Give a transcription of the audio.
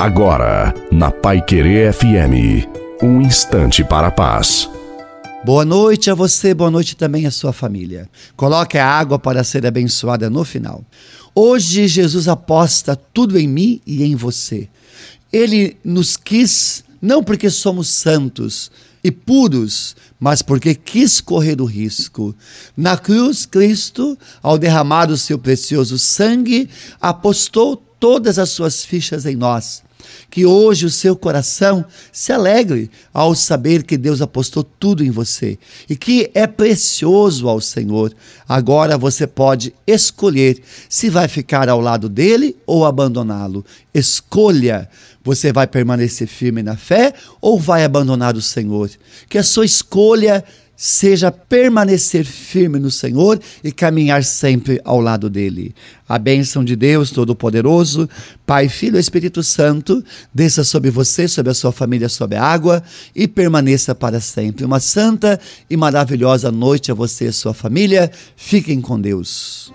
Agora, na Pai Querer FM, um instante para a paz. Boa noite a você, boa noite também à sua família. Coloque a água para ser abençoada no final. Hoje Jesus aposta tudo em mim e em você. Ele nos quis não porque somos santos e puros, mas porque quis correr o risco. Na cruz, Cristo, ao derramar o seu precioso sangue, apostou todas as suas fichas em nós. Que hoje o seu coração se alegre ao saber que Deus apostou tudo em você e que é precioso ao Senhor. Agora você pode escolher se vai ficar ao lado dele ou abandoná-lo. Escolha. Você vai permanecer firme na fé ou vai abandonar o Senhor? Que a sua escolha seja permanecer firme no Senhor e caminhar sempre ao lado dele. A bênção de Deus Todo-Poderoso, Pai, Filho e Espírito Santo, desça sobre você, sobre a sua família, sobre a água e permaneça para sempre. Uma santa e maravilhosa noite a você e a sua família. Fiquem com Deus.